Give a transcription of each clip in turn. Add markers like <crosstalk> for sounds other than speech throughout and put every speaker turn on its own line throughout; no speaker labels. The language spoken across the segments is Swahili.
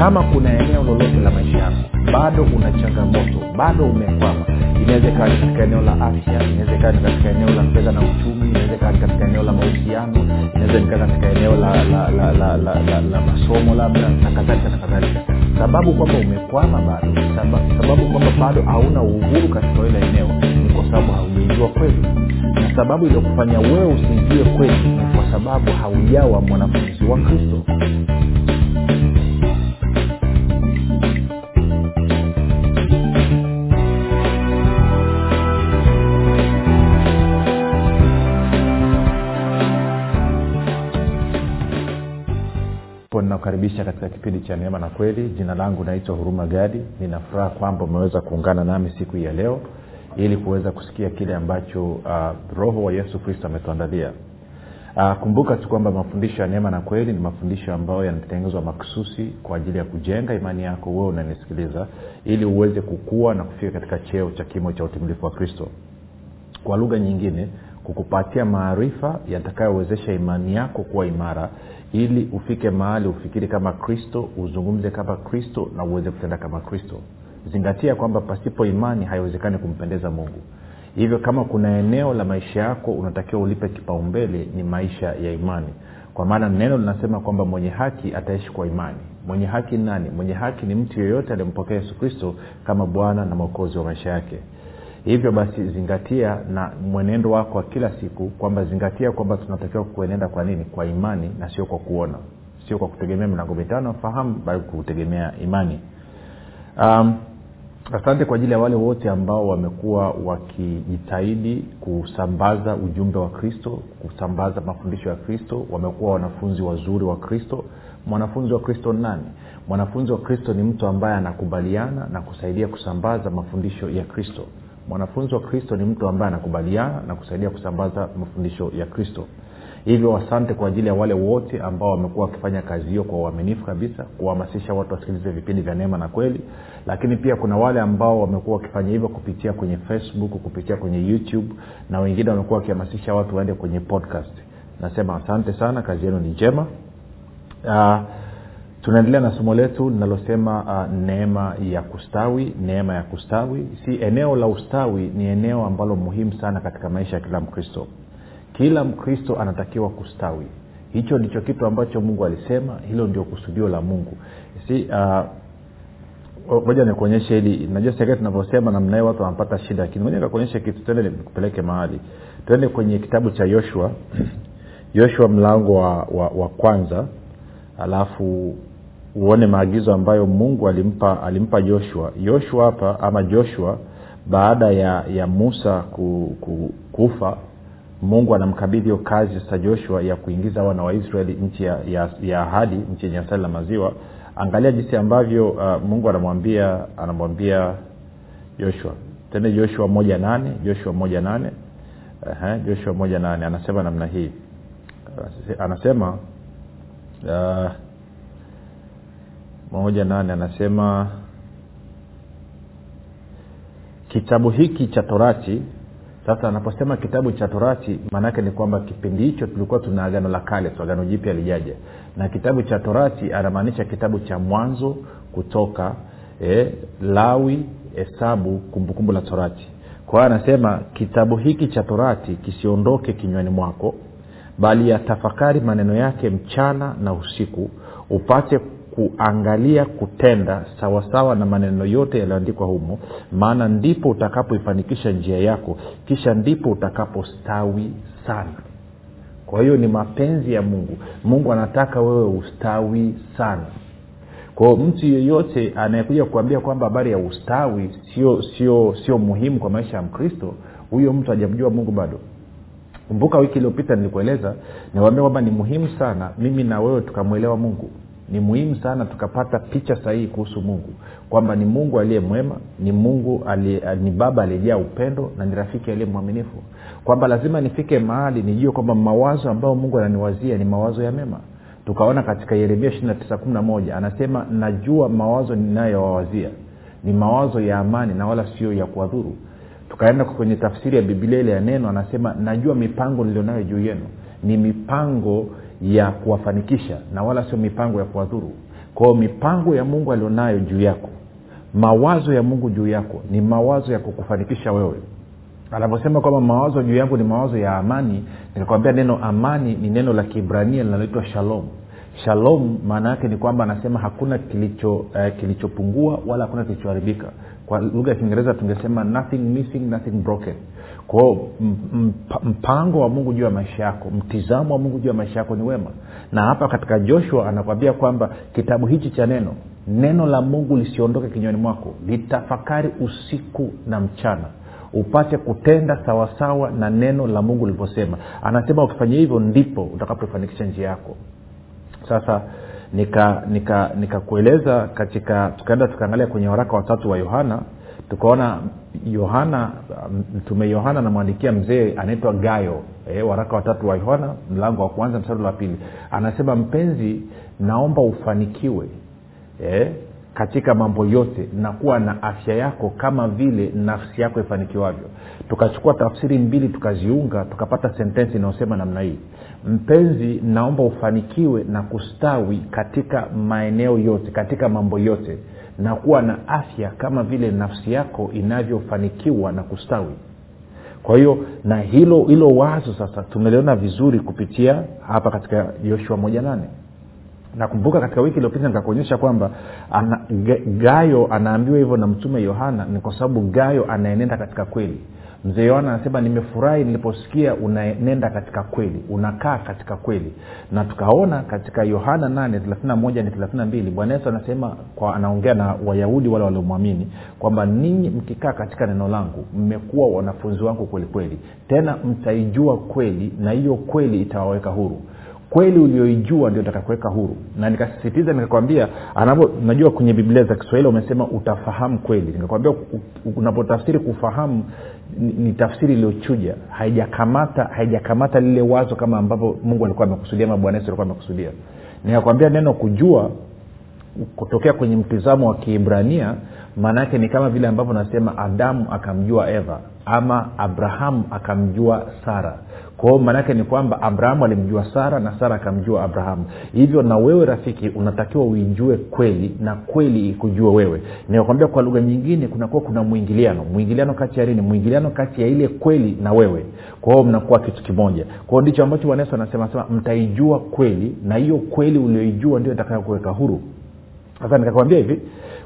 kama kuna eneo lolote la maisha yako bado una changamoto bado umekwama inaweza ikawa ni katika eneo la afya inaweza ni katika eneo la fedha na uchumi inaweza ni katika eneo la mahusiano inaweza katika eneo la, la, la, la, la, la, la masomo labda na kadhalika na kadhalika. Sababu kwamba umekwama bado sababu, kwamba bado hauna uhuru katika ile eneo ni kwa sababu haujaijua kweli. Na sababu iliyokufanya wewe usiijue kweli ni kwa sababu haujawa mwanafunzi wa kristo ninakukaribisha katika kipindi cha neema na kweli. Jina langu naitwa huruma gadi. Ninafuraha kwamba umeweza kuungana nami siku hii ya leo ili kuweza kusikia kile ambacho uh, roho wa yesu kristo ametuandalia. Uh, kumbuka tu kwamba mafundisho ya neema na kweli ni mafundisho ambayo yanatengenezwa maksusi kwa ajili ya kujenga imani yako wewe unanisikiliza ili uweze kukua na kufika katika cheo cha kimo cha utimilifu wa kristo. Kwa lugha nyingine kukupatia maarifa yatakayowezesha imani yako kuwa imara ili ufike mahali ufikiri kama kristo uzungumze kama kristo na uweze kutenda kama kristo. Zingatia kwamba pasipo imani haiwezekani kumpendeza mungu. Hivyo kama kuna eneo la maisha yako unatakiwa ulipe kipaumbele ni maisha ya imani. Kwa maana neno linasema kwamba mwenye haki ataishi kwa imani. Mwenye haki ni nani? Mwenye haki ni mtu yeyote aliyempokea yesu kristo kama bwana na mwokozi wa maisha yake hivyo basi zingatia na mwenendo wako wa kila siku kwamba zingatia kwamba tunatakiwa kuenenda kwa nini? Kwa imani na sio kwa kuona. Sio kwa kutegemea milango mitano fahamu bali kutegemea imani. Um, asante kwa ajili ya wale wote ambao wamekuwa wakijitahidi kusambaza ujumbe wa kristo kusambaza mafundisho ya kristo. Wamekuwa wanafunzi wazuri wa kristo. Mwanafunzi wa kristo ni nani? Mwanafunzi wa kristo ni mtu ambaye anakubaliana na kusaidia kusambaza mafundisho ya kristo mwanafunzi wa kristo ni mtu ambaye anakubaliana na kusaidia kusambaza mafundisho ya kristo. Hivyo asante kwa ajili ya wale wote ambao wamekuwa wakifanya kazi hiyo kwa uaminifu kabisa kuhamasisha watu wasikilize vipindi vya neema na kweli. Lakini pia kuna wale ambao wamekuwa wakifanya hivyo kupitia kwenye facebook kupitia kwenye youtube na wengine wamekuwa wakihamasisha watu waende kwenye podcast. Nasema asante sana kazi yenu ni njema. Uh, tunaendelea na somo letu linalosema uh, neema ya kustawi neema ya kustawi. Si eneo la ustawi ni eneo ambalo muhimu sana katika maisha ya kila mkristo. Kila mkristo anatakiwa kustawi. Hicho ndicho kitu ambacho mungu alisema hilo ndio kusudio la mungu. Si moja uh, nikuonyeshe hili. Najua sekati tunavyosema namnae watu wanapata shida lakini moja nikakuonyeshe kitu tende nikupeleke mahali. Tuende kwenye kitabu cha yoshua. <clears throat> Yoshua mlango wa, wa, wa kwanza alafu uone maagizo ambayo mungu alimpa alimpa joshua. Yoshua hapa ama joshua baada ya ya musa ku, ku, kufa mungu anamkabidhi hiyo kazi sasa joshua ya kuingiza wana wa israeli nchi ya, ya, ya ahadi nchi yenye asali la maziwa. Angalia jinsi ambavyo uh, mungu anamwambia anamwambia joshua. Tende joshua moja nane joshua moja nane. Uh, joshua moja nane. Anasema namna hii. Anasema uh, moja nane anasema kitabu hiki cha torati. Sasa anaposema kitabu cha torati maanaake ni kwamba kipindi hicho tulikuwa tuna agano la kale so agano jipya lijaja na kitabu cha torati anamaanisha kitabu cha mwanzo kutoka eh, lawi hesabu kumbukumbu la torati. Kwa hiyo anasema kitabu hiki cha torati kisiondoke kinywani mwako bali yatafakari maneno yake mchana na usiku upate kuangalia kutenda sawasawa na maneno yote yaliyoandikwa humo maana ndipo utakapoifanikisha njia yako kisha ndipo utakapostawi sana. Kwa hiyo ni mapenzi ya mungu. Mungu anataka wewe ustawi sana. Kwao mtu yeyote anayekuja kuambia kwamba habari ya ustawi sio sio sio muhimu kwa maisha ya mkristo huyo mtu hajamjua mungu bado. Kumbuka wiki iliyopita nilikueleza niwaambia kwamba ni muhimu sana mimi na wewe tukamwelewa mungu ni muhimu sana tukapata picha sahihi kuhusu mungu. Kwamba ni mungu aliye mwema ni mungu alie, ni baba aliyejaa upendo na ni rafiki aliye mwaminifu. Kwamba lazima nifike mahali nijue kwamba mawazo ambayo mungu ananiwazia ni mawazo ya mema. Tukaona katika yeremia ishiri na tisa kumi na moja anasema najua mawazo ninayowawazia. Ni mawazo ya amani na wala sio ya kuwadhuru. Tukaenda kwenye tafsiri ya bibilia ile ya neno anasema najua mipango nilionayo juu yenu. Ni mipango ya kuwafanikisha na wala sio mipango ya kuwadhuru. Kwao mipango ya mungu alionayo juu yako mawazo ya mungu juu yako ni mawazo ya kukufanikisha wewe. Anavyosema kwamba mawazo juu yangu ni mawazo ya amani nikakwambia neno amani ni neno la kibrania linaloitwa shalom. Shalom maana yake ni kwamba anasema hakuna kilicho uh, kilichopungua wala hakuna kilichoharibika kwa lugha ya kiingereza tungesema nothing missing nothing broken. Kwao mpango wa mungu juu ya maisha yako mtizamo wa mungu juu ya maisha yako ni wema. Na hapa katika joshua anakwambia kwamba kitabu hichi cha neno neno la mungu lisiondoke kinywani mwako. Litafakari usiku na mchana. Upate kutenda sawasawa na neno la mungu lilivyosema. Anasema ukifanya hivyo ndipo utakapofanikisha njia yako. Sasa nikakueleza nika, nika katika tukaenda tukaangalia kwenye waraka watatu wa yohana tukaona yohana mtume yohana anamwandikia mzee anaitwa gayo e, waraka watatu wa yohana mlango wa kwanza mstari wa pili. Anasema mpenzi naomba ufanikiwe e, katika mambo yote na kuwa na afya yako kama vile nafsi yako ifanikiwavyo. Tukachukua tafsiri mbili tukaziunga tukapata sentensi inayosema namna hii mpenzi naomba ufanikiwe na kustawi katika maeneo yote katika mambo yote na kuwa na afya kama vile nafsi yako inavyofanikiwa na kustawi. Kwa hiyo na hilo hilo wazo sasa tumeliona vizuri kupitia hapa katika yoshua moja nane. Nakumbuka katika wiki iliyopita nikakuonyesha kwamba ana, gayo anaambiwa hivyo na mtume yohana ni kwa sababu gayo anaenenda katika kweli mzee yohana anasema nimefurahi niliposikia unaenenda katika kweli unakaa katika kweli. Na tukaona katika yohana 8 ni 32 bwana yesu anasema kwa anaongea na wayahudi wale waliomwamini kwamba ninyi mkikaa katika neno langu mmekuwa wanafunzi wangu kweli kweli. Tena mtaijua kweli na hiyo kweli itawaweka huru kweli ulioijua ndio itakakuweka huru. Na nikasisitiza nikakwambia najua kwenye biblia za kiswahili umesema utafahamu kweli. Nikakwambia unapotafsiri kufahamu ni, ni tafsiri iliyochuja. Haijakamata haijakamata lile wazo kama ambavyo mungu alikuwa amekusudia ama bwana yesu alikuwa amekusudia. Nikakwambia neno kujua kutokea kwenye mtizamo wa kiibrania maana yake ni kama vile ambavyo nasema adamu akamjua eva ama abrahamu akamjua sara. Kwao maanaake ni kwamba abrahamu alimjua sara na sara akamjua abrahamu. Hivyo na wewe rafiki unatakiwa uijue kweli na kweli ikujue wewe. Nikakwambia kwa lugha nyingine kunakuwa kuna mwingiliano. Mwingiliano kati ya nini? Mwingiliano kati ya ile kweli na wewe. Kwao mnakuwa kitu kimoja. Kwao ndicho ambacho bwana yesu anasema sema mtaijua kweli na hiyo kweli ulioijua ndio itakayokuweka huru sasa nikakwambia hivi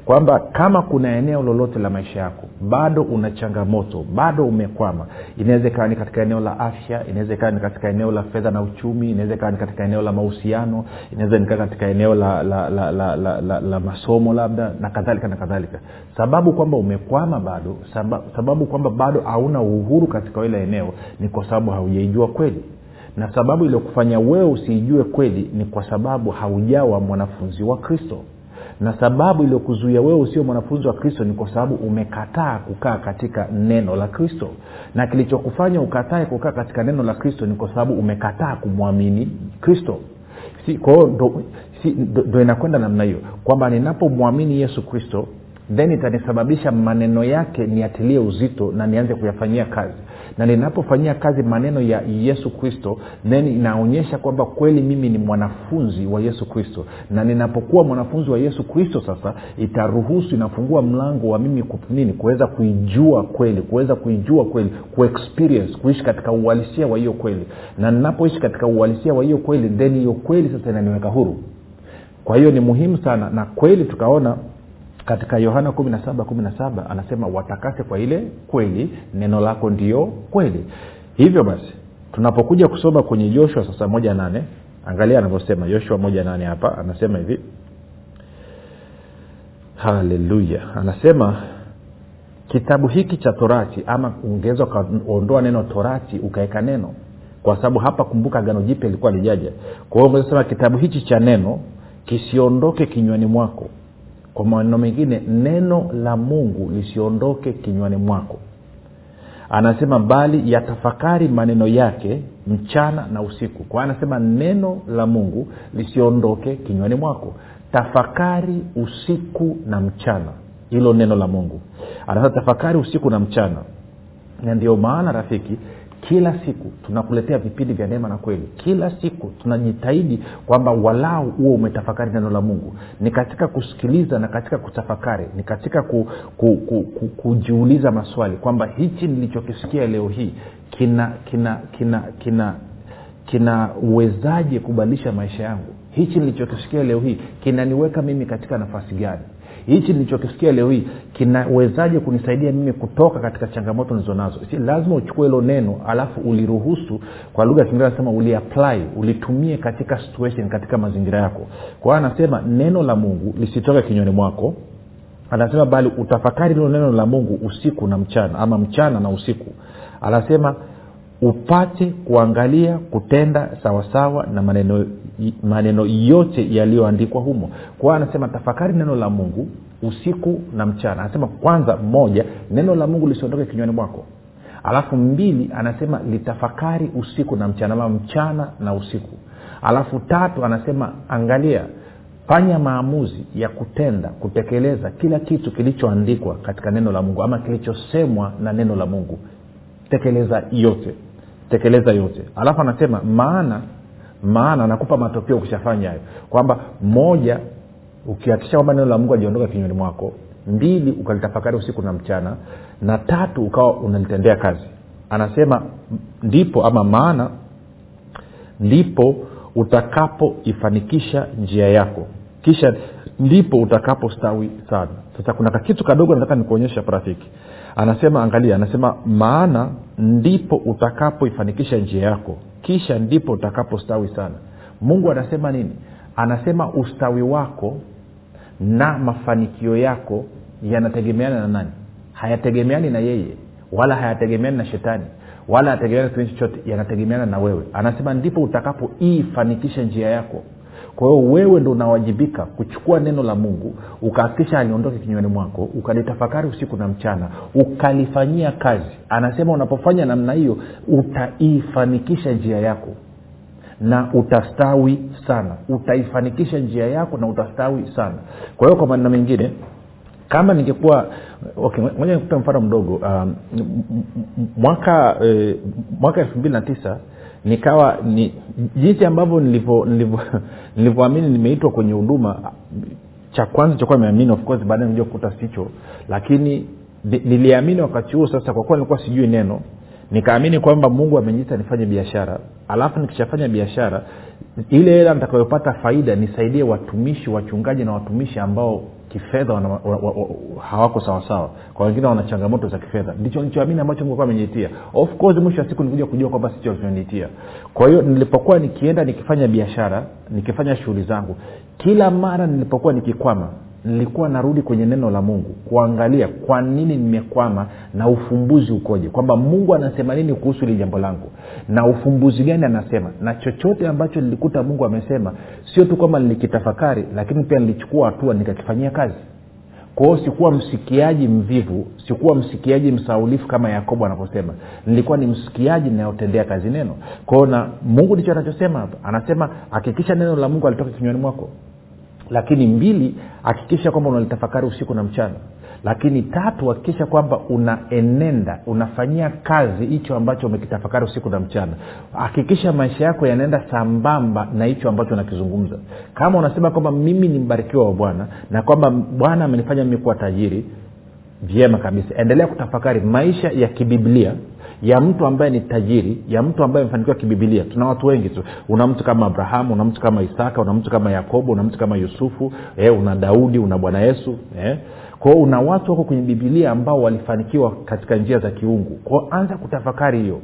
kwamba kama kuna eneo lolote la maisha yako bado una changamoto bado umekwama inaweza ikawa ni katika eneo la afya inaweza ikawa ni katika eneo la fedha na uchumi inaweza ikawa ni katika eneo la mahusiano inaweza nikaa katika eneo la, la, la, la, la, la, la masomo labda na kadhalika na kadhalika. Sababu kwamba umekwama bado sababu, sababu kwamba bado hauna uhuru katika ile eneo ni kwa sababu haujaijua kweli. Na sababu iliyokufanya wewe usiijue kweli ni kwa sababu haujawa mwanafunzi wa kristo na sababu iliyokuzuia wewe usio mwanafunzi wa kristo ni kwa sababu umekataa kukaa katika neno la kristo. Na kilichokufanya ukatae kukaa katika neno la kristo ni kwa sababu umekataa kumwamini kristo. Si, kwao ndo, si, inakwenda namna hiyo. Kwamba ninapomwamini yesu kristo then itanisababisha maneno yake niatilie uzito na nianze kuyafanyia kazi. Na ninapofanyia kazi maneno ya yesu kristo then inaonyesha kwamba kweli mimi ni mwanafunzi wa yesu kristo. Na ninapokuwa mwanafunzi wa yesu kristo sasa itaruhusu inafungua mlango wa mimi nini kuweza kuijua kweli kuweza kuijua kweli kuexperience kuishi katika uhalisia wa hiyo kweli. Na ninapoishi katika uhalisia wa hiyo kweli then hiyo kweli sasa inaniweka huru. Kwa hiyo ni muhimu sana na kweli tukaona katika yohana 1717 anasema watakase kwa ile kweli neno lako ndio kweli. Hivyo basi tunapokuja kusoma kwenye joshua sasa moja nane angalia anavyosema. Joshua moja nane hapa anasema hivi. Haleluya. Anasema kitabu hiki cha torati ama ungeweza ukaondoa neno torati ukaweka neno. Kwa sababu hapa kumbuka gano jipya ilikuwa lijaja kwa hiyo sema kitabu hichi cha neno kisiondoke kinywani mwako kwa maneno mengine neno la mungu lisiondoke kinywani mwako. Anasema bali yatafakari maneno yake mchana na usiku. Kwa anasema neno la mungu lisiondoke kinywani mwako. Tafakari usiku na mchana. Hilo neno la mungu. Anasema tafakari usiku na mchana. Na ndio maana rafiki kila siku tunakuletea vipindi vya neema na kweli. Kila siku tunajitahidi kwamba walau huo umetafakari neno la mungu. Ni katika kusikiliza na katika kutafakari. Ni katika ku, ku, ku, ku, kujiuliza maswali kwamba hichi nilichokisikia leo hii kina kina kina kina kinawezaje kubadilisha maisha yangu? Hichi nilichokisikia leo hii kinaniweka mimi katika nafasi gani hichi nilichokisikia leo hii kinawezaje kunisaidia mimi kutoka katika changamoto nilizonazo? Si lazima uchukue hilo neno alafu uliruhusu kwa lugha ya kiingereza nasema uliapply ulitumie katika situation katika mazingira yako. Kwa hiyo anasema neno la mungu lisitoke kinywani mwako. Anasema bali utafakari hilo neno la mungu usiku na mchana ama mchana na usiku. Anasema upate kuangalia kutenda sawasawa na maneno maneno yote yaliyoandikwa humo. Kwa hiyo anasema tafakari neno la mungu usiku na mchana. Anasema kwanza moja neno la mungu lisiondoke kinywani mwako. Alafu mbili anasema litafakari usiku na mchana ama mchana na usiku. Alafu tatu anasema angalia fanya maamuzi ya kutenda kutekeleza kila kitu kilichoandikwa katika neno la mungu ama kilichosemwa na neno la mungu. Tekeleza yote tekeleza yote. Alafu anasema maana maana anakupa matokeo ukishafanya hayo. Kwamba moja ukihakikisha kwamba neno la mungu ajiondoka kinywani mwako. Mbili ukalitafakari usiku na mchana. Na tatu ukawa unalitendea kazi. Anasema ndipo ama maana ndipo utakapoifanikisha njia yako. Kisha ndipo utakapostawi sana. Sasa kuna kakitu kadogo nataka nikuonyesha rafiki. Anasema angalia anasema maana ndipo utakapoifanikisha njia yako kisha ndipo utakapostawi sana. Mungu anasema nini? Anasema ustawi wako na mafanikio yako yanategemeana na nani? Hayategemeani na yeye wala hayategemeani na shetani wala hayategemeani na chochote yanategemeana na wewe. Anasema ndipo utakapoifanikisha njia yako kwa hiyo wewe ndo unawajibika kuchukua neno la mungu ukahakikisha aliondoke kinywani mwako ukalitafakari usiku na mchana ukalifanyia kazi. Anasema unapofanya namna hiyo utaifanikisha njia yako na utastawi sana. Utaifanikisha njia yako na utastawi sana. Kwa hiyo kwa maneno mengine kama ningekuwa okay, moja mfano mdogo. Um, mwaka eh, mwaka elfu mbili na tisa nikawa ni jinsi ambavyo nilivyoamini <laughs> nimeitwa kwenye huduma cha kwanza chakuwa nimeamini of course baadaye nija kukuta sicho lakini niliamini wakati huo sasa kwa kuwa nilikuwa sijui neno nikaamini kwamba mungu ameniita nifanye biashara. Alafu nikishafanya biashara ile hela nitakayopata faida nisaidie watumishi wachungaji na watumishi ambao kifedha wa, wa, wa, hawako sawasawa kwa wengine wana changamoto za kifedha. Ndicho nichoamini ambacho mungu ameniitia of course mwisho wa siku nikuja kujua kwamba sicho alichoniitia kwa hiyo nilipokuwa nikienda nikifanya biashara nikifanya shughuli zangu kila mara nilipokuwa nikikwama nilikuwa narudi kwenye neno la mungu kuangalia kwa nini nimekwama na ufumbuzi ukoje kwamba mungu anasema nini kuhusu hili jambo langu na ufumbuzi gani anasema na chochote ambacho nilikuta mungu amesema sio tu kwamba nilikitafakari lakini pia nilichukua hatua nikakifanyia kazi. Kwao sikuwa msikiaji mvivu sikuwa msikiaji msaulifu kama yakobo anavyosema. Nilikuwa ni msikiaji inayotendea kazi neno. Kwao na mungu ndicho anachosema hapa. Anasema hakikisha neno la mungu alitoka kinywani mwako lakini mbili hakikisha kwamba unalitafakari usiku na mchana. Lakini tatu hakikisha kwamba unaenenda unafanyia kazi hicho ambacho umekitafakari usiku na mchana. Hakikisha maisha yako yanaenda sambamba na hicho ambacho unakizungumza. Kama unasema kwamba mimi ni mbarikiwa wa bwana na kwamba bwana amenifanya mimi kuwa tajiri vyema kabisa. Endelea kutafakari maisha ya kibiblia ya mtu ambaye ni tajiri ya mtu ambaye amefanikiwa kibibilia tuna watu wengi tu. Una mtu kama abrahamu una mtu kama isaka una mtu kama yakobo una mtu kama yusufu eh, una daudi una bwana yesu eh. kwao una watu wako kwenye bibilia ambao walifanikiwa katika njia za kiungu. Kwao anza kutafakari hiyo.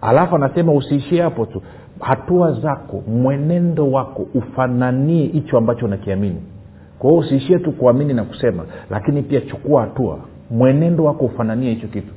Alafu anasema usiishie hapo tu. Hatua zako mwenendo wako ufananie hicho ambacho unakiamini. Kwa hiyo usiishie tu kuamini na kusema lakini pia chukua hatua. Mwenendo wako ufananie hicho kitu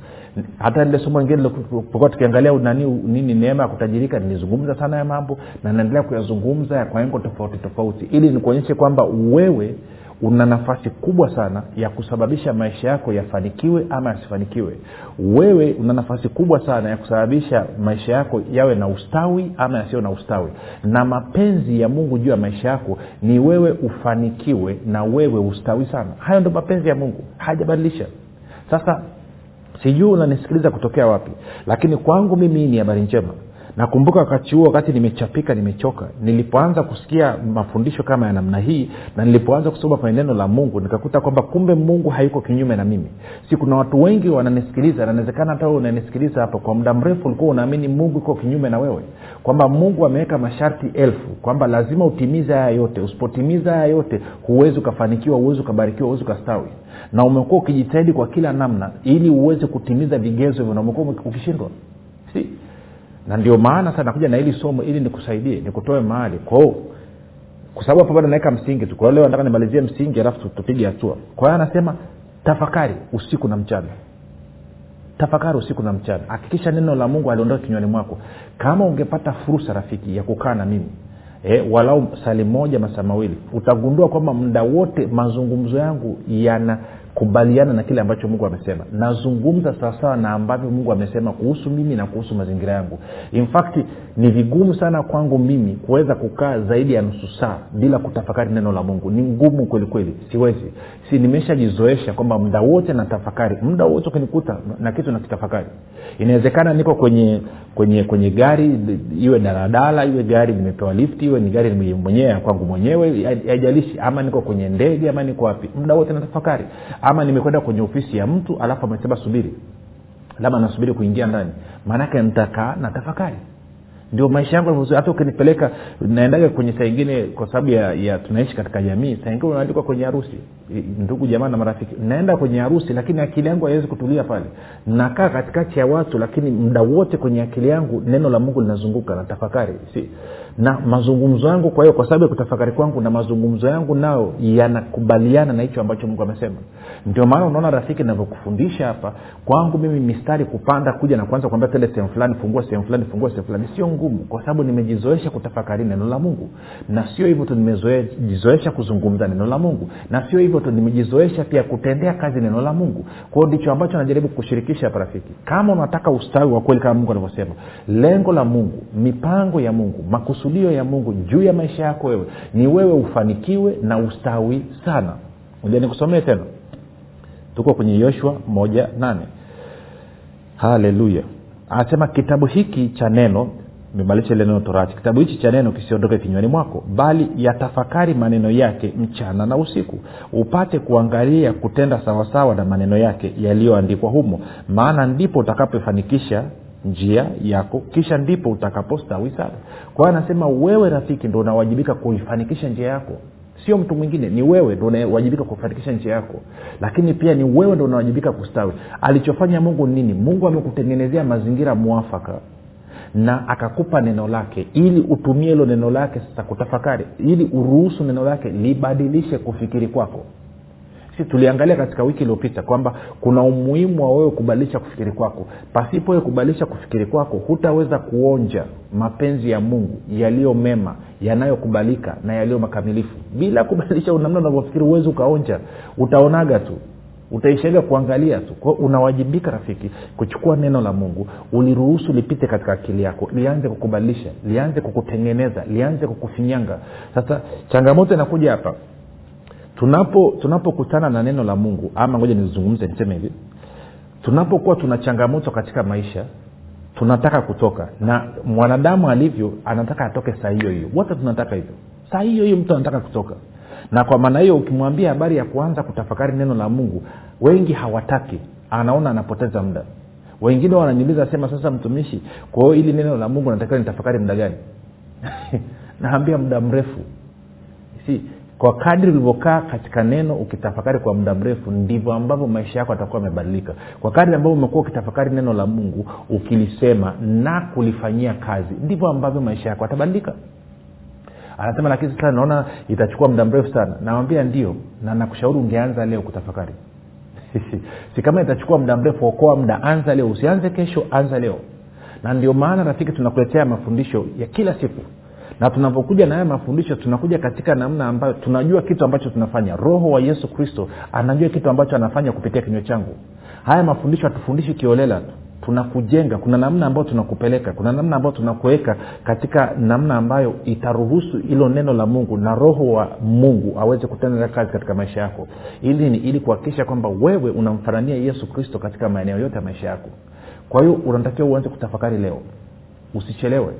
hata lile somo lingine pokuwa tukiangalia nani nini neema ya kutajirika nilizungumza sana ya mambo na naendelea kuyazungumza kwa engo tofauti tofauti. Ili nikuonyeshe kwamba wewe una nafasi kubwa sana ya kusababisha maisha yako yafanikiwe ama yasifanikiwe. Wewe una nafasi kubwa sana ya kusababisha maisha yako yawe na ustawi ama yasiyo na ustawi. Na mapenzi ya mungu juu ya maisha yako ni wewe ufanikiwe na wewe ustawi sana. Hayo ndo mapenzi ya mungu. Hajabadilisha. Sasa sijui unanisikiliza kutokea wapi lakini kwangu mimi ni habari njema. Nakumbuka wakati huo wakati nimechapika nimechoka nilipoanza kusikia mafundisho kama ya namna hii na nilipoanza kusoma kwenye neno la mungu nikakuta kwamba kumbe mungu hayuko kinyume na mimi. Si kuna watu wengi wananisikiliza na hata unanisikiliza hapo kwa muda mrefu ulikuwa unaamini mungu iko kinyume na wewe. Kwamba mungu ameweka masharti elfu kwamba lazima utimize haya yote. Usipotimiza haya yote huwezi ukafanikiwa huwezi ukabarikiwa huwezi ukastawi na umekuwa ukijitahidi kwa kila namna ili uweze kutimiza vigezo hivyo na umekuwa ukishindwa. Si? Na ndio maana sasa nakuja na hili somo ili nikusaidie nikutoe mahali. Kwao kwa sababu hapo bado naweka msingi tu. Kwao leo nataka nimalizie msingi alafu tupige hatua. Kwa hiyo anasema tafakari usiku na mchana. Tafakari usiku na mchana. Hakikisha neno la mungu aliondoa kinywani mwako. Kama ungepata fursa rafiki ya kukaa na mimi e, walau sali moja masaa mawili utagundua kwamba muda wote mazungumzo yangu yana kubaliana na kile ambacho mungu amesema. Nazungumza sawasawa na ambavyo mungu amesema kuhusu mimi na kuhusu mazingira yangu. In fact ni vigumu sana kwangu mimi kuweza kukaa zaidi ya nusu saa bila kutafakari neno la mungu. Ni ngumu kwelikweli siwezi. Si nimeshajizoesha kwamba muda wote natafakari. Muda wote ukinikuta na kitu nakitafakari. Inawezekana niko kwenye kwenye kwenye gari iwe daladala iwe gari limepewa lifti iwe ni gari mwenyewe kwangu mwenyewe haijalishi ama niko kwenye ndege ama niko wapi. Muda wote natafakari ama nimekwenda kwenye ofisi ya mtu alafu amesema subiri. Labda nasubiri kuingia ndani. Maanake nitakaa na tafakari. Ndio maisha yangu hata ukinipeleka naendaga kwenye saa ingine kwa sababu ya, ya tunaishi katika jamii. Saa ingine unaandikwa kwenye harusi. Ndugu jamaa na marafiki. Naenda kwenye harusi lakini akili yangu haiwezi kutulia pale. Nakaa katikati ya watu lakini muda wote kwenye akili yangu neno la mungu linazunguka na tafakari. Si na mazungumzo yangu. Kwa hiyo kwa sababu ya kutafakari kwangu na mazungumzo yangu nayo yanakubaliana na hicho ambacho mungu amesema. Ndio maana unaona rafiki navyokufundisha hapa kwangu mimi mistari kupanda kuja na kuanza kuambia tele sehemu fulani fungua sehemu fulani fungua sehemu fulani. Sio ngumu kwa sababu nimejizoesha kutafakari neno la mungu. Na sio hivyo tu nimejizoesha kuzungumza neno la mungu. Na sio hivyo tu nimejizoesha pia kutendea kazi neno la mungu. Kwao ndicho ambacho najaribu kushirikisha hapa rafiki. Kama unataka ustawi wa kweli kama mungu anavyosema lengo la mungu mipango ya mungu makusudio ya mungu juu ya maisha yako wewe ni wewe ufanikiwe na ustawi sana. Moja nikusomee tena? Tuko kwenye yoshua moja nane. Haleluya. Anasema kitabu hiki cha neno memalisha ile neno torati kitabu hichi cha neno kisiondoke kinywani mwako bali yatafakari maneno yake mchana na usiku upate kuangalia kutenda sawasawa na maneno yake yaliyoandikwa humo. Maana ndipo utakapofanikisha njia yako kisha ndipo utakapostawi sana kwa hiyo anasema wewe rafiki ndo unawajibika kuifanikisha njia yako. Sio mtu mwingine ni wewe ndo unawajibika kufanikisha njia yako. Lakini pia ni wewe ndo unawajibika kustawi. Alichofanya mungu nini? Mungu amekutengenezea mazingira mwafaka na akakupa neno lake ili utumie hilo neno lake sasa kutafakari ili uruhusu neno lake libadilishe kufikiri kwako si tuliangalia katika wiki iliyopita kwamba kuna umuhimu wa wewe kubadilisha kufikiri kwako. Pasipo wewe kubadilisha kufikiri kwako hutaweza kuonja mapenzi ya mungu yaliyo mema yanayokubalika na yaliyo makamilifu. Bila kubadilisha namna unavyofikiri huwezi ukaonja. Utaonaga tu. Utaishaga kuangalia tu. Kwao unawajibika rafiki kuchukua neno la mungu. Uliruhusu lipite katika akili yako. Lianze kukubadilisha. Lianze kukutengeneza. Lianze kukufinyanga. Sasa changamoto inakuja hapa tunapo tunapokutana na neno la mungu ama ngoja nizungumze niseme hivi. Tunapokuwa tuna changamoto katika maisha tunataka kutoka. Na mwanadamu alivyo anataka atoke saa hiyo hiyo. Wote tunataka hivyo. Saa hiyo hiyo mtu anataka kutoka. Na kwa maana hiyo ukimwambia habari ya kuanza kutafakari neno la mungu wengi hawataki. Anaona anapoteza muda. Wengine wananiuliza sema sasa mtumishi kwa hiyo ili neno la mungu natakiwa nitafakari muda gani? <laughs> Naambia muda mrefu. Si kwa kadri ulivyokaa katika neno ukitafakari kwa muda mrefu ndivyo ambavyo maisha yako atakuwa amebadilika kwa kadri ambavyo umekuwa ukitafakari neno la mungu ukilisema na kulifanyia kazi ndivyo ambavyo maisha yako atabadilika anasema lakini sasa naona itachukua muda mrefu sana. Nawambia ndio na nakushauri ungeanza leo kutafakari. <laughs> Si kama itachukua muda mrefu okoa muda anza leo usianze kesho anza leo. Na ndio maana rafiki tunakuletea mafundisho ya kila siku na tunapokuja na haya mafundisho tunakuja katika namna ambayo tunajua kitu ambacho tunafanya. Roho wa yesu kristo anajua kitu ambacho anafanya kupitia kinywa changu. Haya mafundisho hatufundishi kiolela tunakujenga. Kuna namna ambayo tunakupeleka. Kuna namna ambayo tunakuweka katika namna ambayo itaruhusu hilo neno la mungu na roho wa mungu aweze kutenda kazi katika maisha yako. Ili ni ili kuhakikisha kwamba wewe unamfanania yesu kristo katika maeneo yote ya maisha yako. Kwa hiyo unatakiwa uanze kutafakari leo. Usichelewe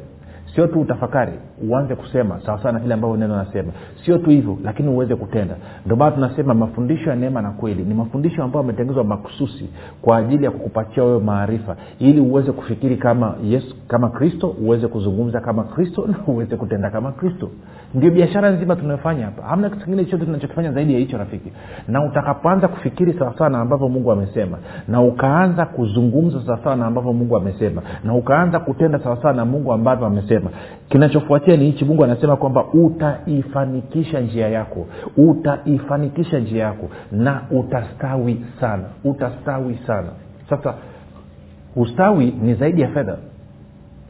sio tu utafakari uanze kusema sawasawa na kile ambavyo neno nasema sio tu hivyo lakini uweze kutenda. Ndio maana tunasema mafundisho ya neema na kweli ni mafundisho ambayo ametengezwa makususi kwa ajili ya kukupatia wewe maarifa ili uweze kufikiri kama yesu kama kristo uweze kuzungumza kama kristo <laughs> na uweze kutenda kama kristo. Ndio biashara nzima tunayofanya hapa. Hamna kitu kingine chote tunachokifanya zaidi ya hicho rafiki. Na utakapoanza kufikiri sawasawa na ambavyo mungu amesema na ukaanza kuzungumza sawasawa na ambavyo mungu amesema na ukaanza kutenda sawasawa na mungu ambavyo amesema kinachofuatia ni hichi mungu anasema kwamba utaifanikisha njia yako utaifanikisha njia yako na utastawi sana utastawi sana. Sasa ustawi ni zaidi ya fedha.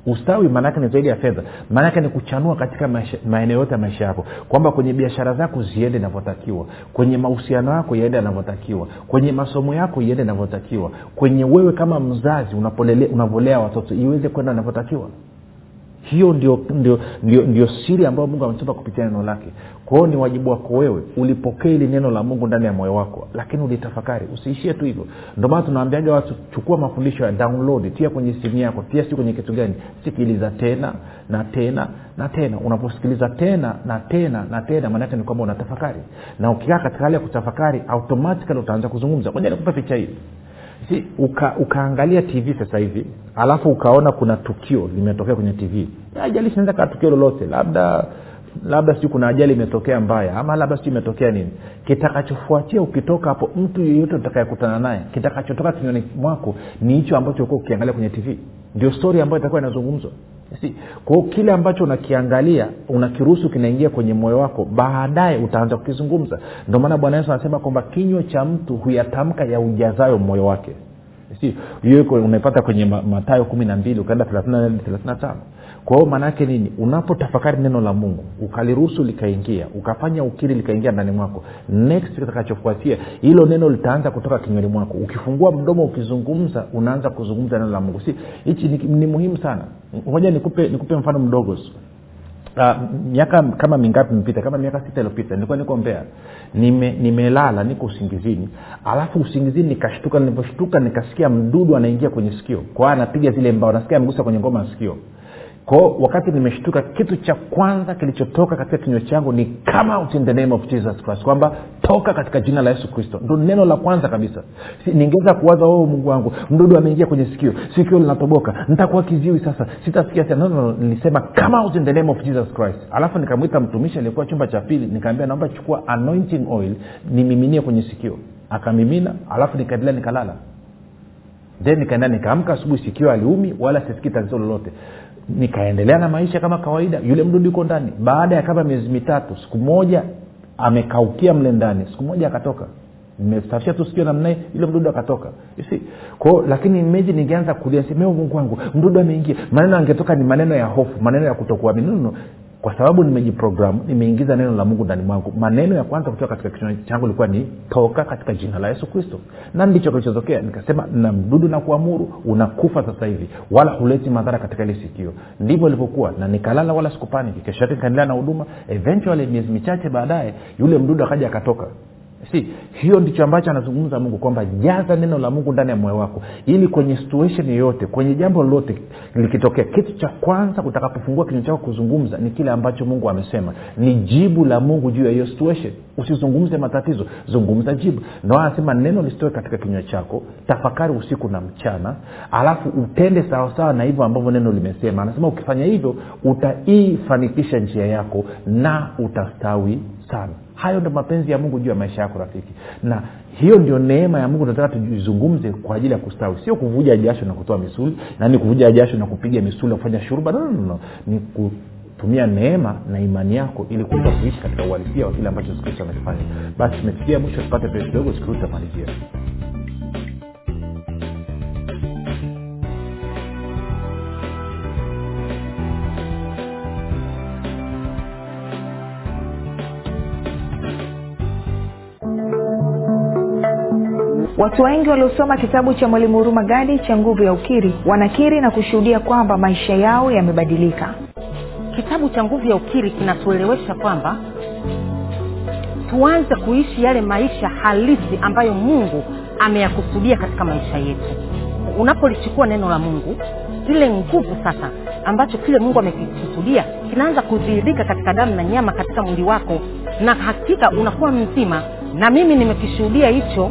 Ustawi maanaake ni zaidi ya fedha. Maanaake ni kuchanua katika maeneo yote ya maisha yako. Kwamba kwenye biashara zako ziende inavyotakiwa kwenye mahusiano yako yaende yanavyotakiwa kwenye masomo yako iende inavyotakiwa kwenye wewe kama mzazi unavyolea watoto iweze kwenda inavyotakiwa hiyo ndio ndio, ndio ndio siri ambayo mungu ametupa kupitia neno lake. Kwa ni wajibu wako wewe ulipokee ili neno la mungu ndani ya moyo wako lakini ulitafakari usiishie tu hivyo. Ndio maana tunaambiaga watu chukua mafundisho ya download tia kwenye simu yako tia si kwenye kitu gani. Sikiliza tena na tena na tena. Unaposikiliza tena na tena na tena maanaake ni kwamba unatafakari. Na ukikaa katika hali ya kutafakari automatikali utaanza kuzungumza. Moja nikupa picha hii si uka, ukaangalia tv sasa hivi alafu ukaona kuna tukio limetokea kwenye tv ajali sinaweza kaa tukio lolote labda labda sijui kuna ajali imetokea mbaya ama labda sijui imetokea nini. Kitakachofuatia ukitoka hapo mtu yeyote utakayekutana naye kitakachotoka kinywani mwako ni hicho ambacho ukuwa ukiangalia kwenye tv ndio stori ambayo itakuwa inazungumzwa si kwao kile ambacho unakiangalia unakiruhusu kinaingia kwenye moyo wako baadaye utaanza kukizungumza. Ndio maana bwana yesu anasema kwamba kinywa cha mtu huyatamka ya ujazayo moyo wake hiyo unaipata kwenye matayo kumi na mbili ukaenda thelathini na tano. Kwa hiyo maanaake nini? Unapotafakari neno la mungu ukaliruhusu likaingia ukafanya ukiri likaingia ndani mwako next kitakachofuatia hilo neno litaanza kutoka kinywani mwako. Ukifungua mdomo ukizungumza unaanza kuzungumza neno la mungu. Si hichi ni, ni muhimu sana. Moja nikupe nikupe mfano mdogo miaka kama mingapi mpita kama miaka sita iliyopita nilikuwa niko mbea nime, nimelala niko usingizini. Alafu usingizini nikashtuka nilivyoshtuka nikasikia mdudu anaingia kwenye sikio. Kwa anapiga zile mbao nasikia amegusa kwenye ngoma ya sikio kwao wakati nimeshtuka kitu cha kwanza kilichotoka katika kinywa changu ni come out in the name of jesus christ kwamba toka katika jina la yesu kristo. Ndo neno la kwanza kabisa. Si, ningeweza kuwaza oo mungu wangu mdudu ameingia kwenye sikio sikio linatoboka nitakuwa kiziwi sasa sitasikia tena no, no, nilisema come out in the name of jesus christ. Alafu nikamwita mtumishi aliyekuwa chumba cha pili nikaambia naomba chukua anointing oil nimiminie kwenye sikio. Akamimina alafu nikaendelea nikalala. Then nikaenda nikaamka asubuhi sikio aliumi wala sisikii tatizo lolote nikaendelea na maisha kama kawaida. Yule mdudu yuko ndani. Baada ya kama miezi mitatu siku moja amekaukia mle ndani. Siku moja akatoka. Nimesafisha tu sikio namna yule mdudu akatoka. Si kwao lakini meji ningeanza kulia semeo mungu wangu mdudu ameingia. Maneno angetoka ni maneno ya hofu maneno ya kutokuamini. No, kwa sababu nimejiprogramu nimeingiza neno la mungu ndani mwangu. Maneno ya kwanza kutoka katika kichwa changu ilikuwa ni toka katika jina la yesu kristo. Na ndicho kilichotokea nikasema na mdudu na kuamuru unakufa sasa hivi wala huleti madhara katika ile sikio. Ndivyo ilivyokuwa na nikalala wala sikupaniki kesho yake nikaendelea na huduma. Eventually miezi michache baadaye yule mdudu akaja akatoka si hiyo ndicho ambacho anazungumza mungu kwamba jaza neno la mungu ndani ya moyo wako ili kwenye situation yoyote kwenye jambo lolote likitokea kitu cha kwanza utakapofungua kinywa chako kuzungumza ni kile ambacho mungu amesema. Ni jibu la mungu juu ya hiyo situation. Usizungumze matatizo zungumza jibu. Ndo anasema neno lisitoe katika kinywa chako tafakari usiku na mchana alafu utende sawasawa na hivyo ambavyo neno limesema. Anasema ukifanya hivyo utaifanikisha njia yako na utastawi sana. Hayo ndo mapenzi ya mungu juu ya maisha yako rafiki. Na hiyo ndio neema ya mungu tunataka tuizungumze kwa ajili ya kustawi. Sio kuvuja jasho na kutoa misuli nani kuvuja jasho na kupiga misuli na kufanya shuruba. No, no, no, ni kutumia neema na imani yako ili kuweza kuishi katika uhalisia wa kile ambacho yesu kristo amekifanya. Basi tumefikia mwisho tupate pesa kidogo siku tutamalizia
watu wengi waliosoma kitabu cha mwalimu huruma gadi cha nguvu ya ukiri wanakiri na kushuhudia kwamba maisha yao yamebadilika.
Kitabu cha nguvu ya ukiri kinatuelewesha kwamba tuanze kuishi yale maisha halisi ambayo mungu ameyakusudia katika maisha yetu. Unapolichukua neno la mungu zile nguvu sasa ambacho kile mungu amekikusudia kinaanza kudhihirika katika damu na nyama katika mwili wako na hakika unakuwa mzima na mimi nimekishuhudia hicho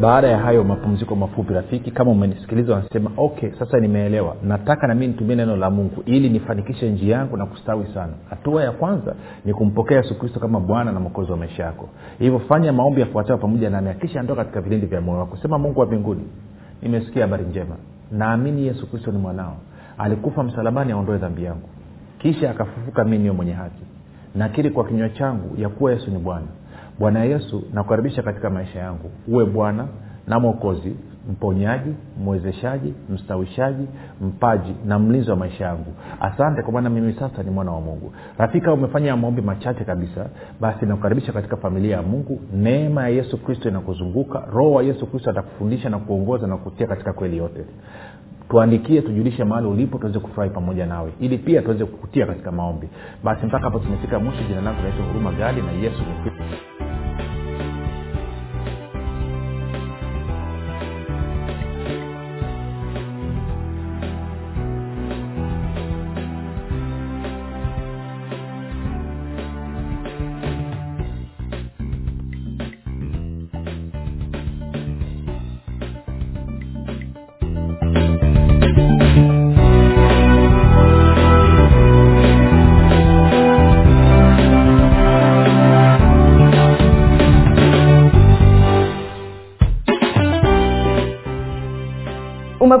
baada ya hayo mapumziko mafupi rafiki kama umenisikiliza unasema okay sasa nimeelewa. Nataka nami nitumie neno la mungu ili nifanikishe njia yangu na kustawi sana. Hatua ya kwanza ni kumpokea yesu kristo kama bwana na mwokozi wa maisha yako. Hivyo fanya maombi yafuatayo pamoja nami. Akisha ndoa katika vilindi vya moyo wako. Sema mungu wa mbinguni nimesikia habari njema. Naamini yesu kristo ni mwanao. Alikufa msalabani aondoe dhambi yangu. Kisha akafufuka mi niyo mwenye haki. Nakiri kwa kinywa changu ya kuwa yesu ni bwana bwana yesu nakukaribisha katika maisha yangu. Uwe bwana na mwokozi mponyaji mwezeshaji mstawishaji mpaji na mlinzi wa maisha yangu. Asante kwa maana mimi sasa ni mwana wa mungu. Rafika umefanya maombi machache kabisa. Basi nakukaribisha katika familia ya mungu. Neema ya yesu kristo inakuzunguka. Roho wa yesu kristo atakufundisha na kuongoza na kutia katika kweli yote. Tuandikie tujulishe mahali ulipo tuweze kufurahi pamoja nawe. Ili pia tuweze kukutia katika maombi. Basi mpaka hapo tumefika mwisho. Jina langu naitwa huruma gadi na yesu ni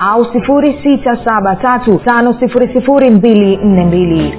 au sifuri sita saba tatu tano sifuri sifuri mbili nne mbili.